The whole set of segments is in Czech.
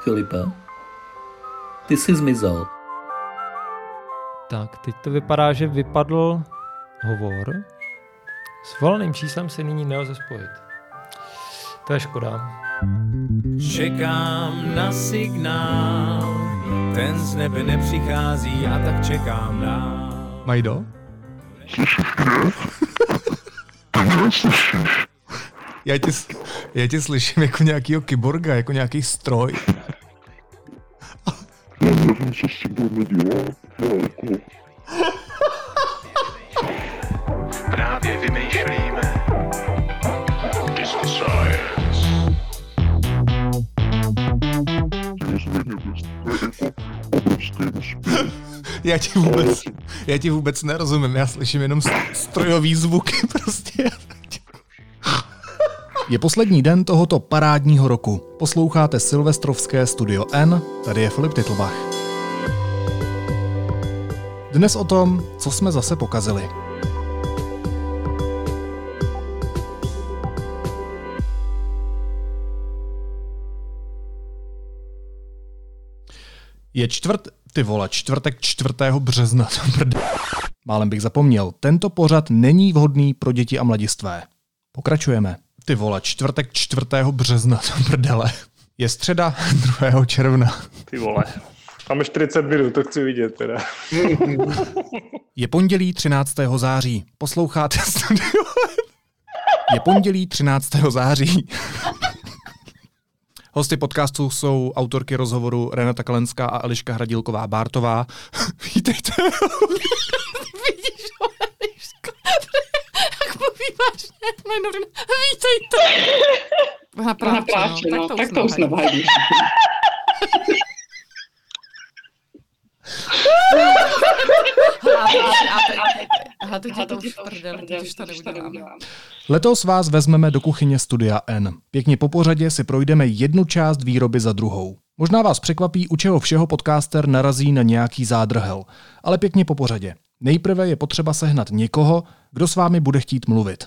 Filipe, ty jsi zmizel. Tak, teď to vypadá, že vypadl hovor. S volným číslem se nyní nelze spojit. To je škoda. Čekám na signál, ten z nebe nepřichází a tak čekám na. Majdo? Já tě, já tě slyším jako nějakýho kyborga, jako nějaký stroj. Právě vymýšlíme. Disco Science. Já ti vůbec, já ti vůbec nerozumím, já slyším jenom strojový zvuky prostě. Je poslední den tohoto parádního roku. Posloucháte Silvestrovské Studio N, tady je Filip Titlbach. Dnes o tom, co jsme zase pokazili. Je čtvrt, ty vole, čtvrtek 4. března. Málem bych zapomněl, tento pořad není vhodný pro děti a mladistvé. Pokračujeme. Ty vole, čtvrtek 4. března, to prdele. Je středa 2. června. Ty vole. Máme 40 minut, to chci vidět teda. Je pondělí 13. září. Posloucháte studio. Je pondělí 13. září. Hosty podcastu jsou autorky rozhovoru Renata Kalenská a Eliška Hradilková Bártová. Vítejte. Vidíš, Eliško, jak mluví vážně, jmenovina, vítejte. Ona Ona pláče, no, tak to už nevadí. Aha, teď je to už v prdeli, teď už to neuděláme. Letos vás vezmeme do kuchyně Studia N. Pěkně po pořadě si projdeme jednu část výroby za druhou. Možná vás překvapí, u čeho všeho podcaster narazí na nějaký zádrhel. Ale pěkně po pořadě. Nejprve je potřeba sehnat někoho, kdo s vámi bude chtít mluvit.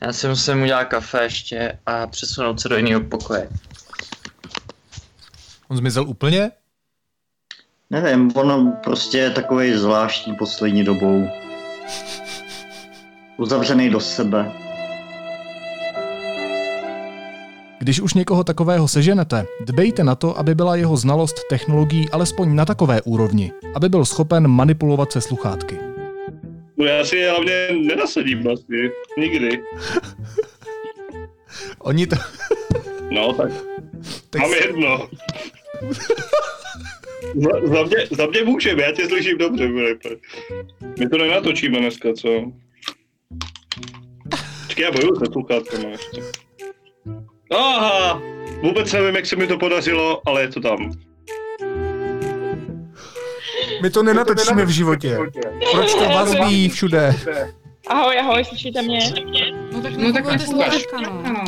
Já si musím udělat kafe ještě a přesunout se do jiného pokoje. On zmizel úplně? Nevím, on prostě je takový zvláštní poslední dobou. Uzavřený do sebe. Když už někoho takového seženete, dbejte na to, aby byla jeho znalost technologií alespoň na takové úrovni, aby byl schopen manipulovat se sluchátky. No já si je hlavně nenasadím vlastně. Nikdy. Oni to... No tak. Tak Mám si- jedno. Za, za, mě, za mě můžeme, já tě slyším dobře, Filipe. My to nenatočíme dneska, co? Počkej, já bojuju se sluchátkama ještě. Aha! Vůbec nevím, jak se mi to podařilo, ale je to tam. My to nenatočíme v životě. Proč to vazbí všude? Ahoj, ahoj, slyšíte mě? No tak No tak nefungují ty ukaž. no. Ano.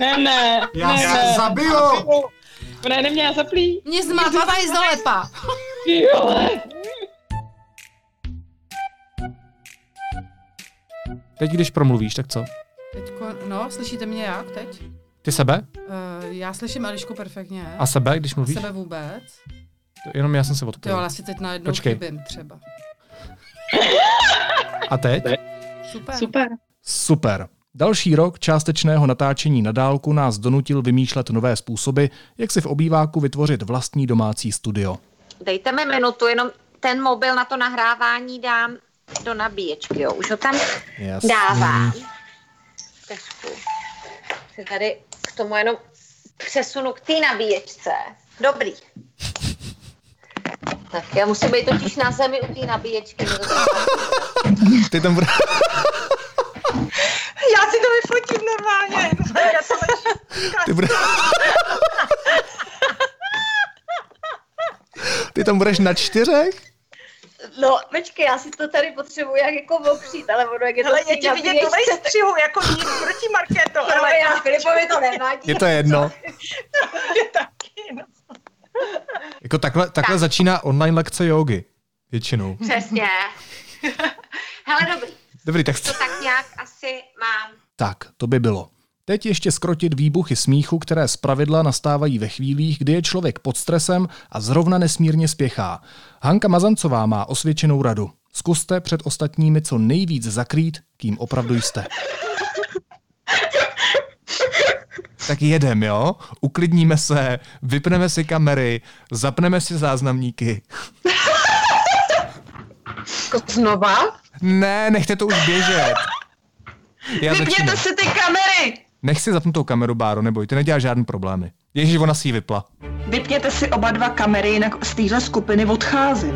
Ne, ne, Já ne, se ne. zabiju! Ne, ne, mě zaplí. Mě zmátavaj zalepa. Ty vole. Teď, když promluvíš, tak co? Teďko, no, slyšíte mě jak teď? Ty sebe? Uh, já slyším Elišku perfektně. A sebe, když mluvíš? Sebe vůbec. Jenom já jsem se Jo, odpověděl. ale asi teď najednou Počkej. chybím třeba. A teď? Super. Super. Super. Další rok částečného natáčení na dálku nás donutil vymýšlet nové způsoby, jak si v obýváku vytvořit vlastní domácí studio. Dejte mi minutu, jenom ten mobil na to nahrávání dám do nabíječky, jo. Už ho tam Jasný. dávám. Trošku. Si tady k tomu jenom přesunu k té nabíječce. Dobrý. Tak já musím být totiž na zemi u té nabíječky. Ty tam bude... Já si to vyfotím normálně. Já to Ty, bude... Ty tam budeš na čtyřech? No, počkej, já si to tady potřebuji jak jako opřít, ale ono, jak je to Hele, je ti vidět tu nabíječce- střihu, jako jít proti Markéto, Ale ale já Filipovi to nevadí. Je to jedno. je taky, no. Jako takhle, takhle začíná online lekce jogy. Většinou. Přesně. Hele, dobrý. Dobrý, tak To tak nějak asi mám. Tak, to by bylo. Teď ještě skrotit výbuchy smíchu, které zpravidla nastávají ve chvílích, kdy je člověk pod stresem a zrovna nesmírně spěchá. Hanka Mazancová má osvědčenou radu. Zkuste před ostatními co nejvíc zakrýt, kým opravdu jste. Tak jedem, jo? Uklidníme se, vypneme si kamery, zapneme si záznamníky. Znova? Ne, nechte to už běžet. Já Vypněte začínám. si ty kamery! Nech si zapnutou kameru, Báro, neboj, ty neděláš žádný problémy. Ježíš, ona si ji vypla. Vypněte si oba dva kamery, jinak z téhle skupiny odcházím.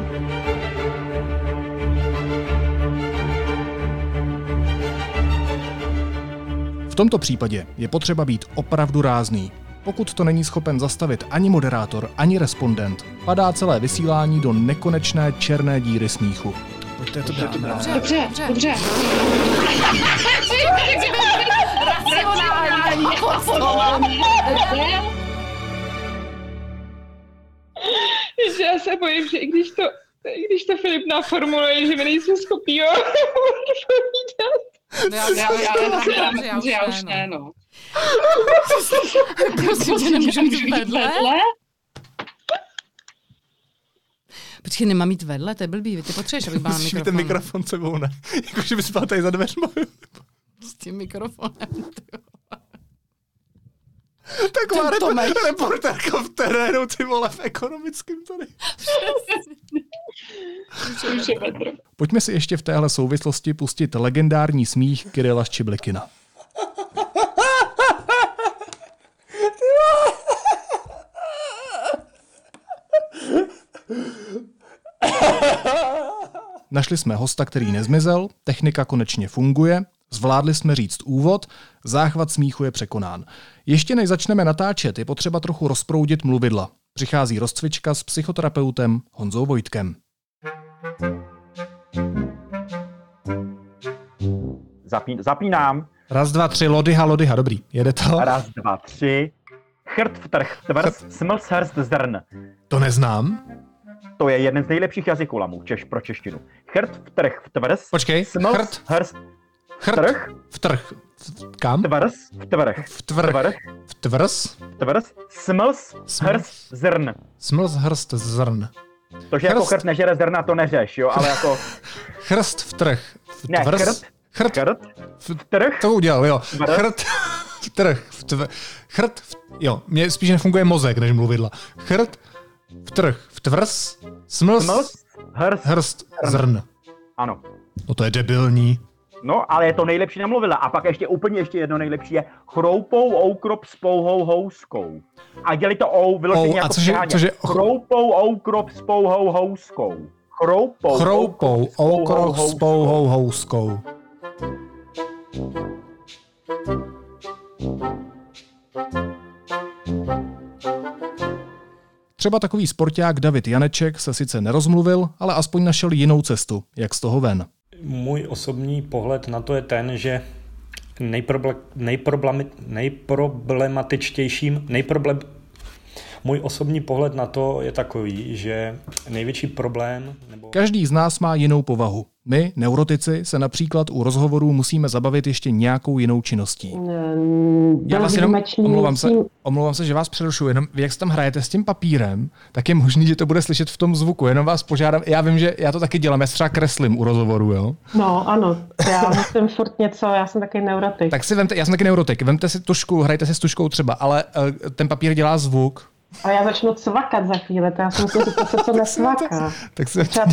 V tomto případě je potřeba být opravdu rázný. Pokud to není schopen zastavit ani moderátor, ani respondent, padá celé vysílání do nekonečné černé díry smíchu. Pojďte to dáme. Dobře, dobře, dobře. Racionální. Že já se bojím, že i když to, i když to Filip naformuluje, že my nejsme schopni ho odpovídat. No já, já, já, já, já, já, já už ne, no. Prosím tě, nemůžu mít vedle? Počkej, nemám mít vedle, to je blbý, ty potřebuješ, abych byla mikrofonu. ten mikrofon sebou, ne? Jakože bys byla tady za dveřma. S tím mikrofonem. Taková Ten Tomek. rep- reportérka v terénu, ty vole, v ekonomickém tady. Pojďme si ještě v téhle souvislosti pustit legendární smích Kirila Ščiblikina. Našli jsme hosta, který nezmizel, technika konečně funguje, zvládli jsme říct úvod, záchvat smíchu je překonán. Ještě než začneme natáčet, je potřeba trochu rozproudit mluvidla. Přichází rozcvička s psychoterapeutem Honzou Vojtkem. Zapín, zapínám. Raz, dva, tři, lodyha, lodyha, dobrý, jede to. Raz, dva, tři. Chrt, vtrh, tvrz, smls, hrst, zrn. To neznám. To je jeden z nejlepších jazyků lamů češ, pro češtinu. Chrt, vtrh, tvrz, Počkej, smls, chrt, hrst, Chrт, vtrh, vtrh, kam? tvrz, vtvrh, Vtvrh, tvrh, vtvrz, tvrz, smls, Smls. hrst, zrn. smlz, hrst, zrn. To, že jako Hrst. chrt nežere zrna, to neřeš, jo, ale jako... Chrst, vtrh, Ne, vtvrz, chrt, chrt, chrt, vtrh, to udělal, jo. Chrt, vtrh, vtvrh, chrt, v- jo, mně spíš nefunguje mozek, než mluvidla. Chrt, vtrh, vtvrz, smlz, smls, hrst, hrst, zrn. ano. No to je debilní. No, ale je to nejlepší namluvila. A pak ještě úplně ještě jedno nejlepší je chroupou oukrop s pouhou houskou. A dělí to ou Ou, vyloženě a jako cože- přeháně. cože- Chroupou oukrop s pouhou houskou. Chroupou, Chroupou, oukrop s pouhou houskou. pouhou houskou. Třeba takový sporták David Janeček se sice nerozmluvil, ale aspoň našel jinou cestu, jak z toho ven. Můj osobní pohled na to je ten, že nejproble, nejproblemi, nejproblematičtějším, nejproblem, můj osobní pohled na to je takový, že největší problém nebo Každý z nás má jinou povahu. My, neurotici, se například u rozhovorů musíme zabavit ještě nějakou jinou činností. Já vás jenom, omlouvám se, omlouvám se, že vás přerušuji, jenom jak se tam hrajete s tím papírem, tak je možný, že to bude slyšet v tom zvuku. Jenom vás požádám, já vím, že já to taky dělám, já se třeba kreslím u rozhovoru, jo? No, ano, já musím furt něco, já jsem taky neurotik. Tak si vemte, já jsem taky neurotik, vemte si tušku, hrajte si s tuškou třeba, ale uh, ten papír dělá zvuk, A já začnu cvakat za chvíli, to já si myslím, že to se to nesvaká. tak si Třeba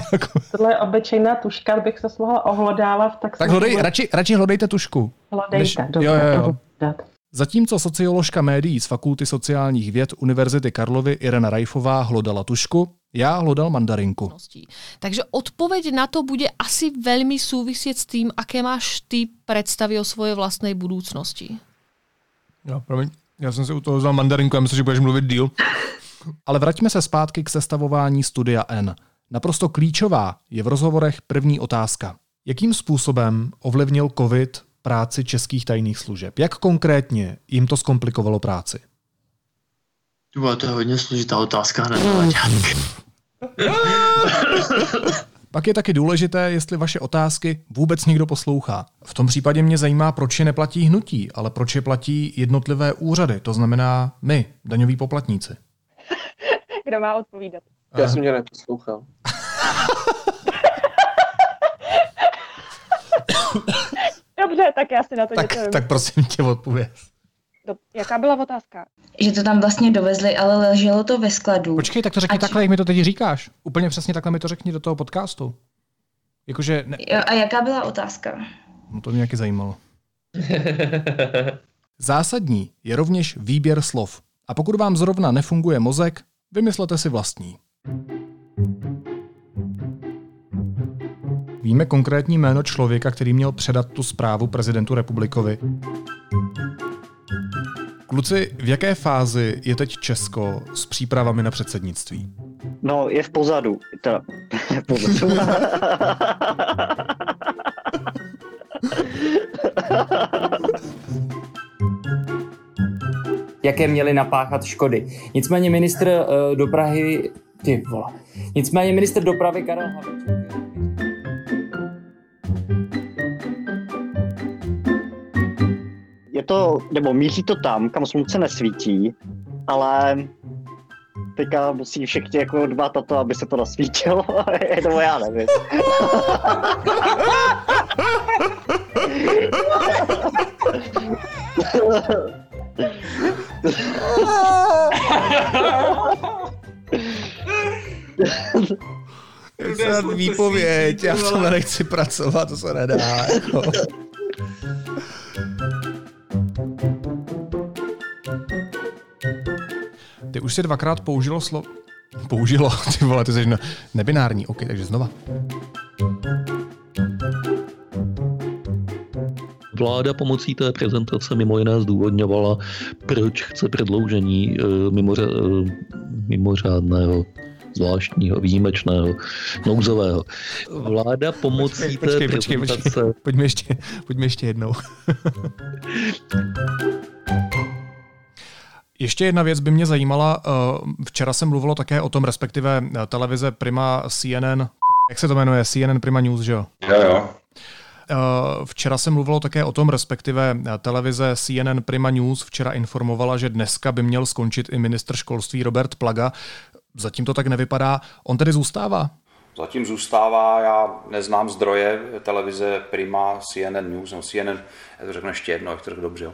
tohle je obyčejná tuška, bych se mohla ohlodávat, tak... tak hlodej, radši, radši hlodejte tušku. Hlodejte, dobře, jo, jo, jo. Zatímco socioložka médií z Fakulty sociálních věd Univerzity Karlovy Irena Rajfová hlodala tušku, já hlodal mandarinku. Takže odpoveď na to bude asi veľmi súvisieť s tým, aké máš ty predstavy o svojej vlastnej budúcnosti. Jo, promiň, já jsem si u toho vzal mandarinku, já myslím, že budeš mluvit díl. Ale vraťme se zpátky k sestavování studia N. Naprosto klíčová je v rozhovorech první otázka. Jakým způsobem ovlivnil COVID práci českých tajných služeb? Jak konkrétně jim to zkomplikovalo práci? Bylo to je hodně složitá otázka hned. Pak je taky důležité, jestli vaše otázky vůbec někdo poslouchá. V tom případě mě zajímá, proč je neplatí hnutí, ale proč je platí jednotlivé úřady, to znamená my, daňoví poplatníci. Kdo má odpovídat? Já jsem tě neposlouchal. Dobře, tak já si na to Tak, něco tak prosím tě odpověď. Do, jaká byla otázka? Že to tam vlastně dovezli, ale leželo to ve skladu. Počkej, tak to řekni Ať- takhle, jak mi to teď říkáš. Úplně přesně takhle mi to řekni do toho podcastu. Jakože, ne, Jo, a jaká byla otázka? no to mě nějaký zajímalo. Zásadní je rovněž výběr slov. A pokud vám zrovna nefunguje mozek, vymyslete si vlastní. Víme konkrétní jméno člověka, který měl předat tu zprávu prezidentu republikovi. Kluci, v jaké fázi je teď Česko s přípravami na předsednictví? No, je v pozadu. Teda, pozadu. jaké měly napáchat škody. Nicméně ministr uh, dopravy, ty vole, nicméně ministr dopravy Karel Havlíček to, nebo míří to tam, kam slunce nesvítí, ale teďka musí všichni jako dbát na to, aby se to nasvítilo, nebo já nevím. Snad výpověď, já v tom nechci pracovat, to se nedá. Jako. Ty už si dvakrát použilo slovo... Použilo, ty vole, ty jsi na... nebinární, ok, takže znova. Vláda pomocí té prezentace mimo jiné zdůvodňovala, proč chce prodloužení eh, mimoře, eh, mimořádného, zvláštního, výjimečného, nouzového. Vláda pomocí té Počkej, počkej, počkej. prezentace... Pojďme ještě, pojďme ještě jednou. Ještě jedna věc by mě zajímala. eh, Včera se mluvilo také o tom, respektive eh, televize Prima CNN, jak se to jmenuje, CNN Prima News, že jo? Jo, jo. Eh, Včera se mluvilo také o tom, respektive televize CNN Prima News včera informovala, že dneska by měl skončit i ministr školství Robert Plaga. Zatím to tak nevypadá. On tedy zůstává? Zatím zůstává, já neznám zdroje televize Prima, CNN News, no CNN, já to řeknu ještě jedno, jak to řeknu dobře. jo.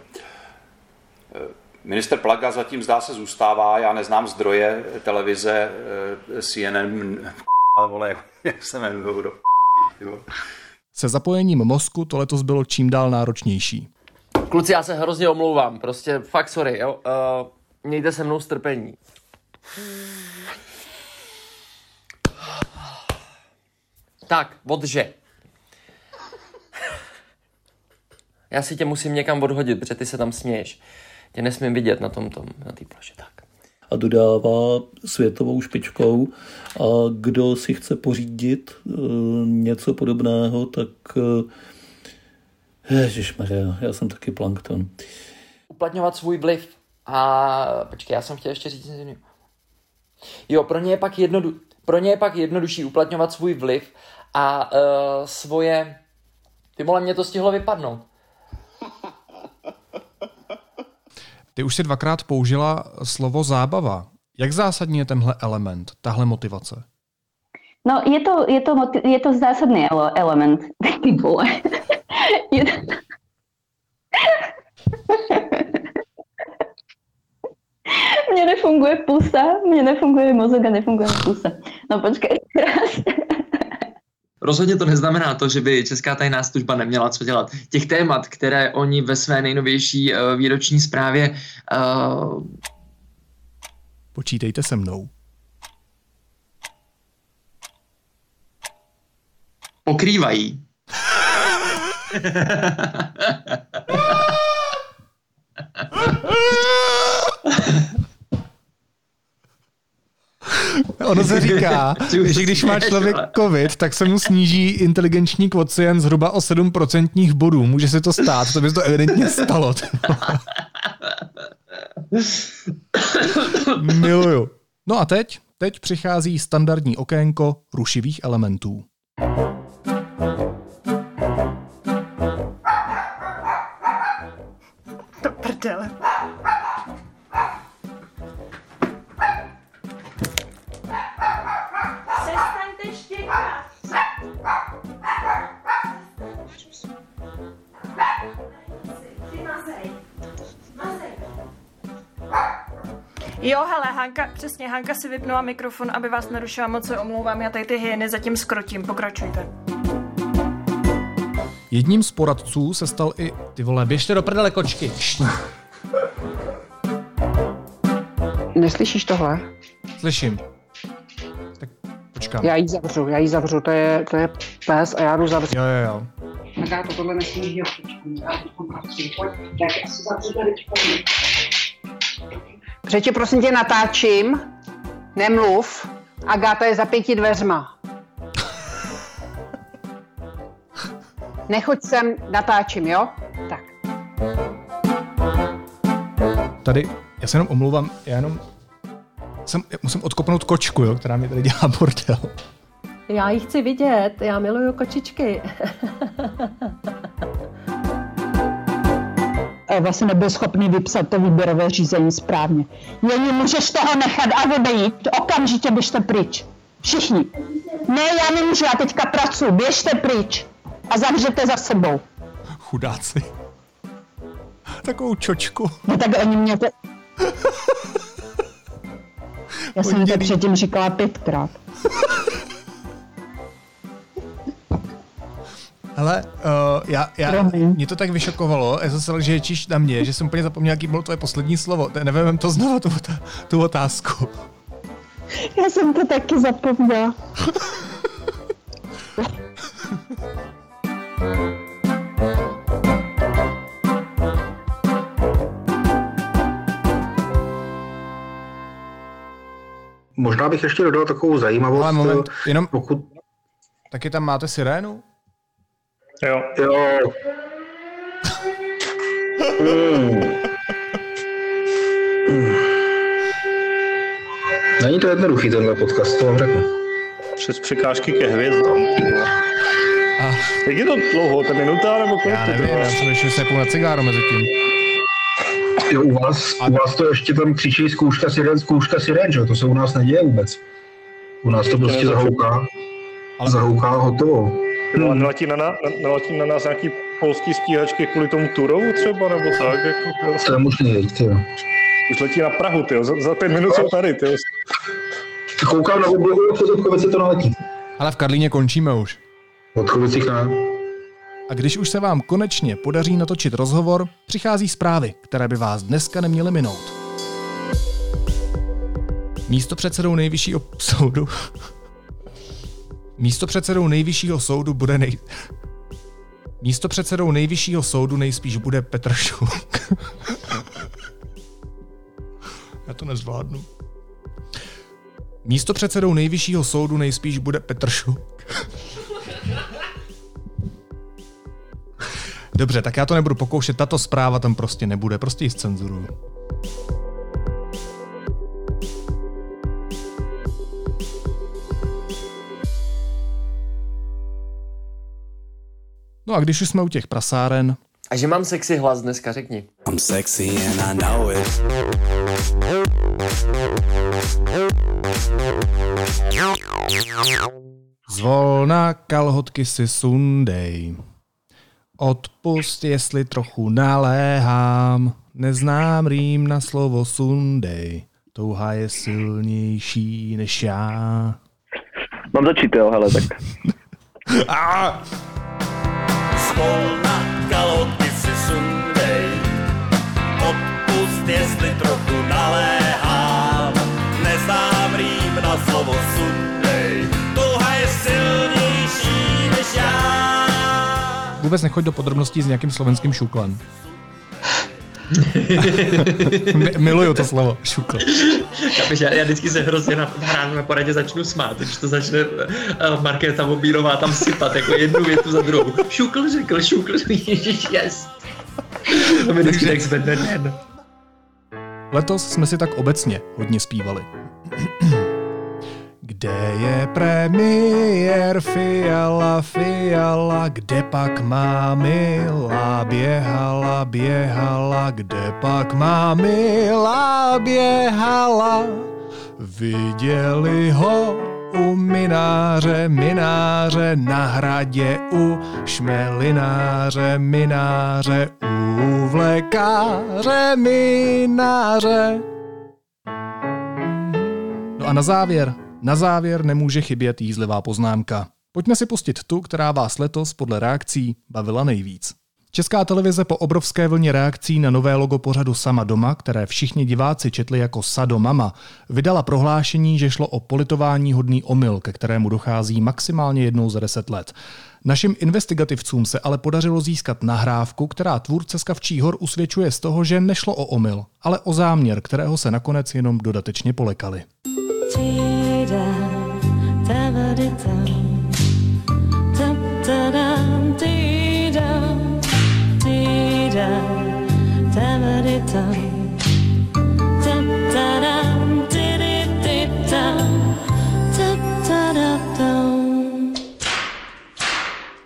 Minister Plaga zatím zdá se zůstává, já neznám zdroje televize eh, CNN, ale vole, jak- se jmenují, do. Se zapojením mozku to letos bylo čím dál náročnější. Kluci, já se hrozně omlouvám, prostě fakt sorry, jo. Uh, mějte se mnou strpení. Tak, odže. Já si tě musím někam odhodit, protože ty se tam směješ. Tě nesmím vidět na tom tom, na té ploše. Tak. a dodává světovou špičkou a kdo si chce pořídit eh, něco podobného, tak eh, Ježišmarja, já jsem taky plankton. Uplatňovat svůj vliv. A počkej, já jsem chtěl ještě říct něco jiného. Jo, pro ně je pak, jednodu, pro ně je pak jednodušší uplatňovat svůj vliv a uh, svoje... Ty vole, mě to stihlo vypadnout. Ty už si dvakrát použila slovo zábava. Jak zásadní je tenhle element, tahle motivace? No, je to, je to, je to zásadný ele- element. Ty vole. Je to... Mně nefunguje pusa, mně nefunguje mozek a nefunguje pusa. No počkej. Rozhodně to neznamená to, že by Česká tajná služba neměla co dělat. Těch témat, které oni ve své nejnovější uh, výroční zprávě uh, Počítejte se mnou. pokrývají. Ono se říká, že když má člověk covid, tak se mu sníží inteligenční kvocient zhruba o 7% bodů. Může se to stát, to by se to evidentně stalo. Miluju. No a teď? Teď přichází standardní okénko rušivých elementů. Hanka, si vypnula mikrofon, aby vás nerušila, moc se omlouvám, já tady ty hyeny zatím skrotím, pokračujte. Jedním z poradců se stal i... Ty vole, běžte do prdele kočky. Neslyšíš tohle? Slyším. Tak počkám. Já ji zavřu, já ji zavřu, to je, to je pes a já jdu zavřít. Jo, jo, jo. Tak to tohle nesmíš dělat. Já tak já si zavřu tady. Přeče, prosím tě, natáčím. Nemluv. Agáta je za pěti dveřma. Nechoď sem, natáčím, jo? Tak. Tady, já se jenom omlouvám, já jenom jsem, já musím odkopnout kočku, jo, která mi tady dělá bordel. Já ji chci vidět, já miluju kočičky. Eva si nebyl schopný vypsat to výběrové řízení správně. Jení, můžeš toho nechat a odejít. Okamžitě běžte pryč. Všichni. Ne, já nemůžu, já teďka pracuji. Běžte pryč. A zavřete za sebou. Chudáci. Takovou čočku. No tak oni mě to... Já jsem to předtím říkala pětkrát. Hele, uh, já, já, mě to tak vyšokovalo, já jsem se že ječíš na mě, že jsem úplně zapomněl, jaký bylo tvoje poslední slovo. Te- Nevím to znovu, tu, tu, tu otázku. Já jsem to taky zapomněla. Možná bych ještě dodal takovou zajímavost. Ale moment, jenom, pokud... taky tam máte sirénu? Jo. Jo. Hmm. Není to jednoduchý tenhle podcast, to vám řeknu. Přes překážky ke hvězdám. Jak je to dlouho, ta minuta nebo kolik Já to nevím, já jsem ještě se na cigáro mezi tím. Jo, u vás, u vás to ještě tam křičí zkouška siren, zkouška siren, že jo? To se u nás neděje vůbec. U nás to prostě zahouká. Zahouká a hotovo. No a neletí na, na, neletí na nás nějaký polský stíhačky kvůli tomu Turovu třeba, nebo tak? Jako, To je možný, jo. Už letí na Prahu, tyjo. Za, za pět minut jsou tady, tyjo. Koukám na oblohu a Chodovkovice to naletí. Ale v Karlíně končíme už. Od Chodovicích ne. A když už se vám konečně podaří natočit rozhovor, přichází zprávy, které by vás dneska neměly minout. Místo předsedou nejvyššího soudu Místo předsedou nejvyššího soudu bude nej... Místo předsedou nejvyššího soudu nejspíš bude Petr Šuk. Já to nezvládnu. Místo předsedou nejvyššího soudu nejspíš bude Petr Šuk. Dobře, tak já to nebudu pokoušet, tato zpráva tam prostě nebude, prostě ji zcenzuruju. No a když už jsme u těch prasáren, A že mám sexy hlas dneska, řekni. I'm sexy and I know it. Zvolna kalhotky si sundej. Odpust, jestli trochu naléhám. Neznám rým na slovo sundej. Touha je silnější než já. Mám začít, jo, hele, tak. A! Zvolna kalotky si sundej. Odpust, jestli trochu naléhám. Neznám rým na slovo sundej. Touha je silnější než já. Vůbec nechoď do podrobností s nějakým slovenským šuklem. Mi- Miluju to slovo, šukl. Chápeš, já, já vždycky se hrozně na hrám na poradě začnu smát, když to začne uh, Markéta Mobírová tam sypat jako jednu větu za druhou. Šukl řekl, šukl, ježiš, yes. To mi vždycky tak zvedne den. Letos jsme si tak obecně hodně zpívali. Kde je premiér Fiala, Fiala, kde pak má Mila běhala, běhala, kde pak má Mila běhala. Viděli ho u mináře, mináře na hradě, u šmelináře, mináře, u vlekáře, mináře. No a na závěr, na závěr nemůže chybět jízlivá poznámka. Pojďme si pustit tu, která vás letos podle reakcí bavila nejvíc. Česká televize po obrovské vlně reakcí na nové logo pořadu Sama doma, které všichni diváci četli jako Sado Mama, vydala prohlášení, že šlo o politování hodný omyl, ke kterému dochází maximálně jednou za deset let. Našim investigativcům se ale podařilo získat nahrávku, která tvůrce z Kavčí hor usvědčuje z toho, že nešlo o omyl, ale o záměr, kterého se nakonec jenom dodatečně polekali.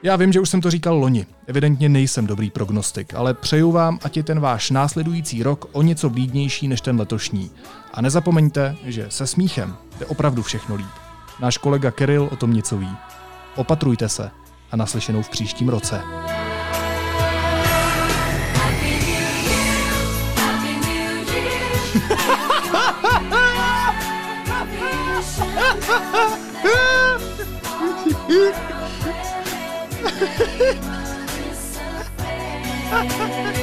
Já vím, že už jsem to říkal loni. Evidentně nejsem dobrý prognostik, ale přeju vám, ať je ten váš následující rok o něco blídnější než ten letošní. A nezapomeňte, že se smíchem je opravdu všechno líp. Náš kolega Keril o tom něco ví. Opatrujte se a naslyšenou v příštím roce. Ha ha ha!